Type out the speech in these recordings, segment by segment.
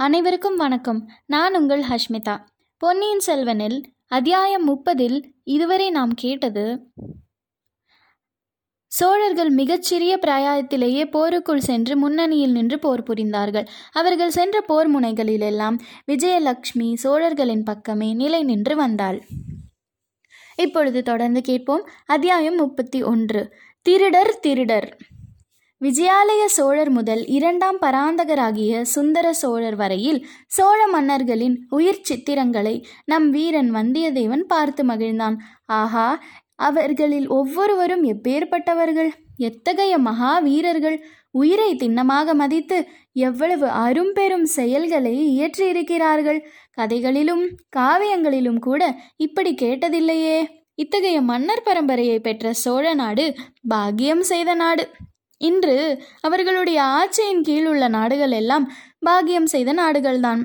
அனைவருக்கும் வணக்கம். நான் உங்கள் ஹஷ்மிதா. பொன்னியின் செல்வனில் அத்தியாயம் முப்பதில் இதுவரை நாம் கேட்டது சோழர்கள் மிகச்சிறிய பிராயத்திலேயே போருக்குள் சென்று முன்னணியில் நின்று போர் புரிந்தார்கள். அவர்கள் சென்ற போர் முனைகளிலெல்லாம் விஜயலட்சுமி சோழர்களின் பக்கமே நிலை நின்று வந்தாள். இப்பொழுது தொடர்ந்து கேட்போம். அத்தியாயம் முப்பத்தி ஒன்று. திருடர் திருடர். விஜயாலய சோழர் முதல் இரண்டாம் பராந்தகராகிய சுந்தர சோழர் வரையில் சோழ மன்னர்களின் உயிர் சித்திரங்களை நம் வீரன் வந்தியத்தேவன் பார்த்து மகிழ்ந்தான். ஆஹா அவர்களில் ஒவ்வொருவரும் எப்பேற்பட்டவர்கள்? எத்தகைய மகா வீரர்கள் உயிரை திண்ணமாக மதித்து எவ்வளவு அரும்பெரும் செயல்களை இயற்றியிருக்கிறார்கள்? கதைகளிலும் காவியங்களிலும் கூட இப்படி கேட்டதில்லையே. இத்தகைய மன்னர் பரம்பரையை பெற்ற சோழ நாடு பாக்கியம் செய்த நாடு. இன்று அவர்களுடைய ஆட்சியின் கீழ் உள்ள நாடுகள் எல்லாம் பாகியம் செய்த நாடுகள்தான்.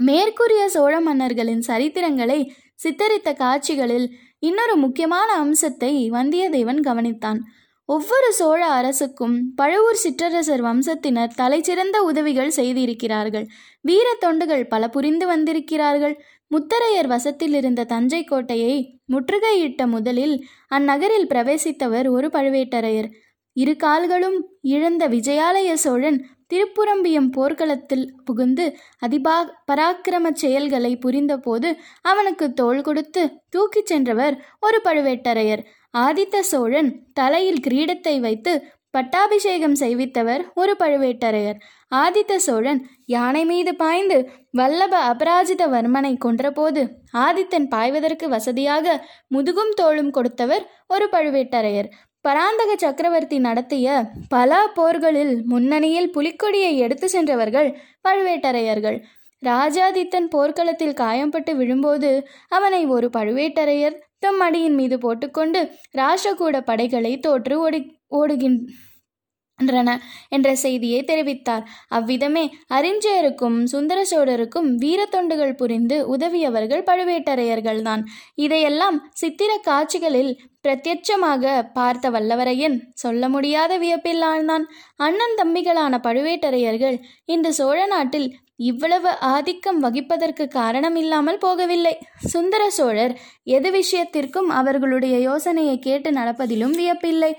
மேற்கூறிய சோழ மன்னர்களின் சரித்திரங்களை சித்தரித்த காட்சிகளில் இன்னொரு முக்கியமான அம்சத்தை வந்தியத்தேவன் கவனித்தான். ஒவ்வொரு சோழ அரசுக்கும் பழுவூர் சிற்றரசர் வம்சத்தினர் தலைச்சிறந்த உதவிகள் செய்திருக்கிறார்கள். வீர தொண்டுகள் பல புரிந்து வந்திருக்கிறார்கள். முத்தரையர் வசத்தில் இருந்த தஞ்சை கோட்டையை முற்றுகையிட்ட முதலில் அந்நகரில் பிரவேசித்தவர் ஒரு பழுவேட்டரையர். இரு கால்களும் இழந்த விஜயாலய சோழன் திருப்புரம்பியம் போர்க்களத்தில் புகுந்து அதிபா பராக்கிரம செயல்களை புரிந்தபோது அவனுக்கு தோள் கொடுத்து தூக்கிச் சென்றவர் ஒரு பழுவேட்டரையர். ஆதித்த சோழன் தலையில் கிரீடத்தை வைத்து பட்டாபிஷேகம் செய்வித்தவர் ஒரு பழுவேட்டரையர். ஆதித்த சோழன் யானை மீது பாய்ந்து வல்லப அபராஜித வர்மனை கொன்றபோது ஆதித்தன் பாய்வதற்கு வசதியாக முதுகும் தோளும் கொடுத்தவர் ஒரு பழுவேட்டரையர். பராந்தக சக்கரவர்த்தி நடத்திய பல போர்களில் முன்னணியில் புலிக்கொடியை எடுத்து சென்றவர்கள் பழுவேட்டரையர்கள். ராஜாதித்தன் போர்க்களத்தில் காயம்பட்டு விழும்போது அவனை ஒரு பழுவேட்டரையர் தம் அடியின் மீது போட்டுக்கொண்டு ராஷ்டிரகூட படைகளை தோற்று ஓடி ஓடுகின் என்றன என்ற செய்தியை தெரிவித்தார். அவ்விதமே அறிஞ்சயருக்கும் சுந்தர சோழருக்கும் வீரத்தொண்டுகள் புரிந்து உதவியவர்கள் பழுவேட்டரையர்கள்தான். இதையெல்லாம் சித்திர காட்சிகளில் பிரத்யட்சமாக பார்த்த வல்லவரையன் சொல்ல முடியாத வியப்பில் ஆழ்ந்தான் அண்ணன் தம்பிகளான பழுவேட்டரையர்கள் இந்த சோழ நாட்டில் இவ்வளவு ஆதிக்கம் வகிப்பதற்கு காரணம் இல்லாமல் போகவில்லை. சுந்தர சோழர் எது விஷயத்திற்கும் அவர்களுடைய யோசனையை கேட்டு நடப்பதிலும் வியப்பில்லை.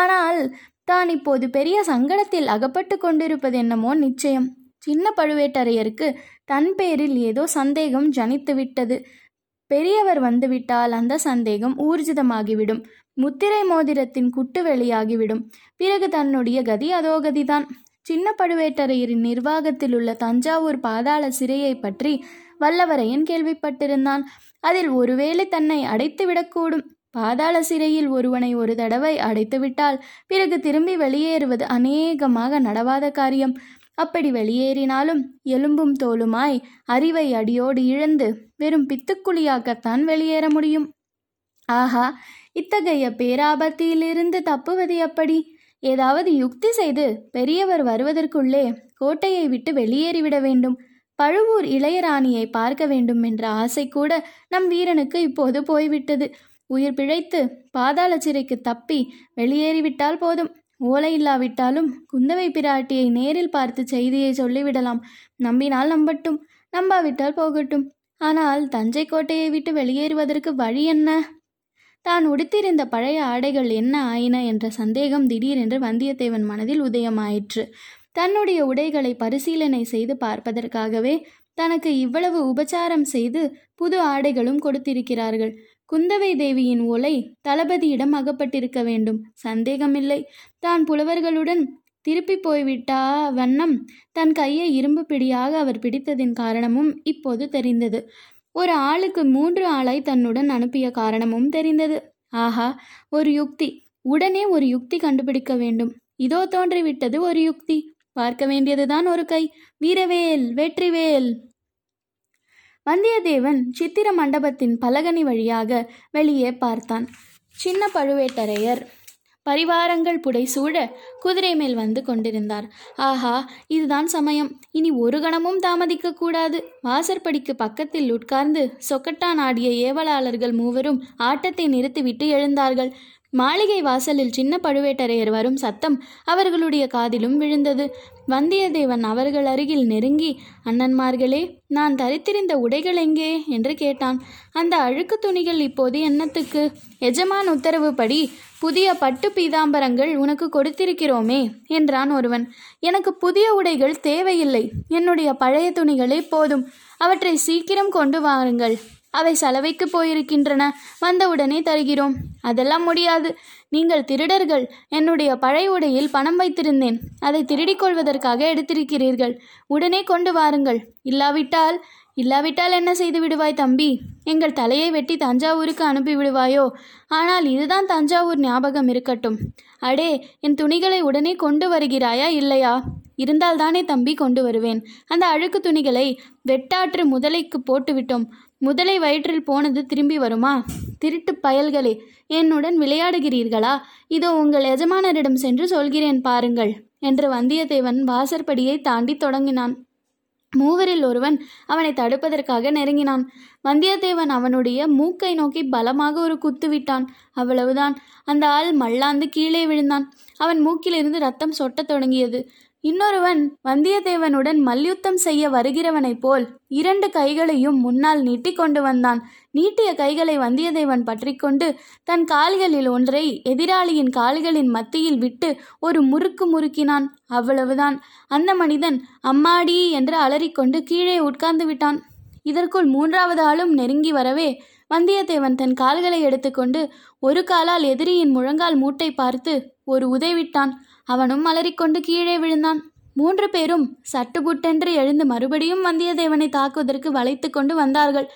ஆனால் தான் இப்போது பெரிய சங்கடத்தில் அகப்பட்டு கொண்டிருப்பது என்னமோ நிச்சயம். சின்ன பழுவேட்டரையருக்கு தன் பேரில் ஏதோ சந்தேகம் ஜனித்து விட்டது பெரியவர் வந்துவிட்டால் அந்த சந்தேகம் ஊர்ஜிதமாகிவிடும். முத்திரை மோதிரத்தின் குட்டு வெளியாகிவிடும். பிறகு தன்னுடைய கதி அதோ கதிதான். சின்ன பழுவேட்டரையரின் நிர்வாகத்தில் உள்ள தஞ்சாவூர் பாதாள சிறையை பற்றி வல்லவரையன் கேள்விப்பட்டிருந்தான். அதில் ஒருவேளை தன்னை அடைத்து விடக்கூடும் பாதாள சிறையில் ஒருவனை ஒரு தடவை அடைத்துவிட்டால் பிறகு திரும்பி வெளியேறுவது அநேகமாக நடவாத காரியம். அப்படி வெளியேறினாலும் எலும்பும் தோலுமாய் அறிவை அடியோடு இழந்து வெறும் பித்துக்குழியாகத்தான் வெளியேற முடியும். ஆஹா இத்தகைய பேராபத்தியிலிருந்து தப்புவது எப்படி? ஏதாவது யுக்தி செய்து பெரியவர் வருவதற்குள்ளே கோட்டையை விட்டு வெளியேறிவிட வேண்டும். பழுவூர் இளையராணியை பார்க்க வேண்டும் என்ற ஆசை கூட நம் வீரனுக்கு இப்போது போய்விட்டது. உயிர் பிழைத்து பாதாள சிறைக்கு தப்பி வெளியேறிவிட்டால் போதும். ஓலை இல்லாவிட்டாலும் குந்தவை பிராட்டியை நேரில் பார்த்து செய்தியை சொல்லிவிடலாம். நம்பினால் நம்பட்டும் நம்பாவிட்டால் போகட்டும். ஆனால் தஞ்சை கோட்டையை விட்டு வெளியேறுவதற்கு வழி என்ன? தான் உடுத்திருந்த பழைய ஆடைகள் என்ன ஆயின என்ற சந்தேகம் திடீரென்று வந்தியத்தேவன் மனதில் உதயமாயிற்று. தன்னுடைய உடைகளை பரிசீலனை செய்து பார்ப்பதற்காகவே தனக்கு இவ்வளவு உபச்சாரம் செய்து புது ஆடைகளும் கொடுத்திருக்கிறார்கள். குந்தவை தேவியின் ஓலை தளபதியிடம் அகப்பட்டிருக்க வேண்டும். சந்தேகமில்லை. தான் புலவர்களுடன் திருப்பி போய்விட்டா வண்ணம் தன் கையை இரும்பு பிடியாக அவர் பிடித்ததின் காரணமும் இப்போது தெரிந்தது. ஒரு ஆளுக்கு மூன்று ஆளாய் தன்னுடன் அனுப்பிய காரணமும் தெரிந்தது. ஆஹா ஒரு யுக்தி. உடனே ஒரு யுக்தி கண்டுபிடிக்க வேண்டும். இதோ தோன்றிவிட்டது ஒரு யுக்தி. பார்க்க வேண்டியதுதான் ஒரு கை. வீரவேல் வெற்றிவேல். வந்தியத்தேவன் சித்திர மண்டபத்தின் பலகனி வழியாக வெளியே பார்த்தான். சின்ன பழுவேட்டரையர் பரிவாரங்கள் புடைசூழ குதிரை மேல் வந்து கொண்டிருந்தார். ஆஹா இதுதான் சமயம். இனி ஒரு கணமும் தாமதிக்க கூடாது. வாசற்படிக்கு பக்கத்தில் உட்கார்ந்து சொக்கட்டான் ஆடிய ஏவலாளர்கள் மூவரும் ஆட்டத்தை நிறுத்திவிட்டு எழுந்தார்கள். மாளிகை வாசலில் சின்ன பழுவேட்டரையர் வரும் சத்தம் அவர்களுடைய காதிலும் விழுந்தது. வந்தியத்தேவன் அவர்கள் அருகில் நெருங்கி அண்ணன்மார்களே நான் தரித்திருந்த உடைகள் எங்கே? என்று கேட்டான். அந்த அழுக்கு துணிகள் இப்போது என்னத்துக்கு? எஜமான் உத்தரவுப்படி புதிய பட்டு பீதாம்பரங்கள் உனக்கு கொடுத்திருக்கிறோமே என்றான் ஒருவன். எனக்கு புதிய உடைகள் தேவையில்லை. என்னுடைய பழைய துணிகளே போதும். அவற்றை சீக்கிரம் கொண்டு வாருங்கள். அவை சலவைக்கு போயிருக்கின்றன. வந்தவுடனே தருகிறோம். அதெல்லாம் முடியாது. நீங்கள் திருடர்கள். என்னுடைய பழைய உடையில் பணம் வைத்திருந்தேன். அதை திருடிக் கொள்வதற்காக எடுத்திருக்கிறீர்கள். உடனே கொண்டு வாருங்கள். இல்லாவிட்டால் இல்லாவிட்டால் என்ன செய்து விடுவாய் தம்பி? எங்கள் தலையை வெட்டி தஞ்சாவூருக்கு அனுப்பி விடுவாயோ? ஆனால் இதுதான் தஞ்சாவூர் ஞாபகம் இருக்கட்டும். அடே என் துணிகளை உடனே கொண்டு வருகிறாயா இல்லையா? இருந்தால் தானே தம்பி கொண்டு வருவேன். அந்த அழுக்கு துணிகளை வெட்டாற்று முதலைக்கு போட்டுவிட்டோம். முதலை வயிற்றில் போனது திரும்பி வருமா? திருட்டு பயல்களே என்னுடன் விளையாடுகிறீர்களா? இதோ உங்கள் எஜமானரிடம் சென்று சொல்கிறேன் பாருங்கள் என்று வந்தியத்தேவன் வாசற்படியை தாண்டி தொடங்கினான். மூவரில் ஒருவன் அவனை தடுப்பதற்காக நெருங்கினான். வந்தியத்தேவன் அவனுடைய மூக்கை நோக்கி பலமாக ஒரு குத்து விட்டான். அவ்வளவுதான். அந்த ஆள் மல்லாந்து கீழே விழுந்தான். அவன் மூக்கிலிருந்து ரத்தம் சொட்டத் தொடங்கியது. இன்னொருவன் வந்தியத்தேவனுடன் மல்யுத்தம் செய்ய வருகிறவனைப் போல் இரண்டு கைகளையும் முன்னால் நீட்டி கொண்டு வந்தான். நீட்டிய கைகளை வந்தியத்தேவன் பற்றிக்கொண்டு தன் கால்களில் ஒன்றை எதிராளியின் கால்களின் மத்தியில் விட்டு ஒரு முறுக்கு முறுக்கினான். அவ்வளவுதான். அந்த மனிதன் அம்மாடி என்று அலறிக்கொண்டு கீழே உட்கார்ந்து விட்டான். இதற்குள் மூன்றாவது ஆளும் நெருங்கி வரவே வந்தியத்தேவன் தன் கால்களை எடுத்துக்கொண்டு ஒரு காலால் எதிரியின் முழங்கால் மூட்டை பார்த்து ஒரு உதைவிட்டான் அவனும் அலறிக்கொண்டு கீழே விழுந்தான். மூன்று பேரும் சட்டுபுட்டென்று எழுந்து மறுபடியும் வந்தியத்தேவனை தாக்குவதற்கு வளைத்து கொண்டு வந்தார்கள்.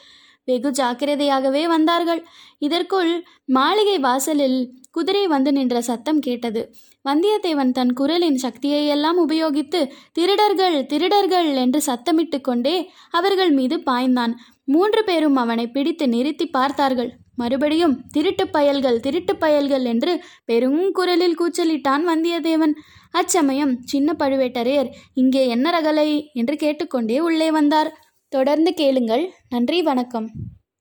வெகு ஜாக்கிரதையாகவே வந்தார்கள். இதற்குள் மாளிகை வாசலில் குதிரை வந்து நின்ற சத்தம் கேட்டது. வந்தியத்தேவன் தன் குரலின் சக்தியை எல்லாம் உபயோகித்து திருடர்கள் திருடர்கள் என்று சத்தமிட்டு கொண்டே அவர்கள் மீது பாய்ந்தான். மூன்று பேரும் அவனை பிடித்து நிறுத்தி பார்த்தார்கள். மறுபடியும் திருட்டு பயல்கள் திருட்டு பயல்கள் என்று பெருங்குரலில் கூச்சலிட்டான் வந்தியத்தேவன். அச்சமயம் சின்ன பழுவேட்டரையர் இங்கே என்ன ரகலை? என்று கேட்டுக்கொண்டே உள்ளே வந்தார். தொடர்ந்து கேளுங்கள். நன்றி வணக்கம்.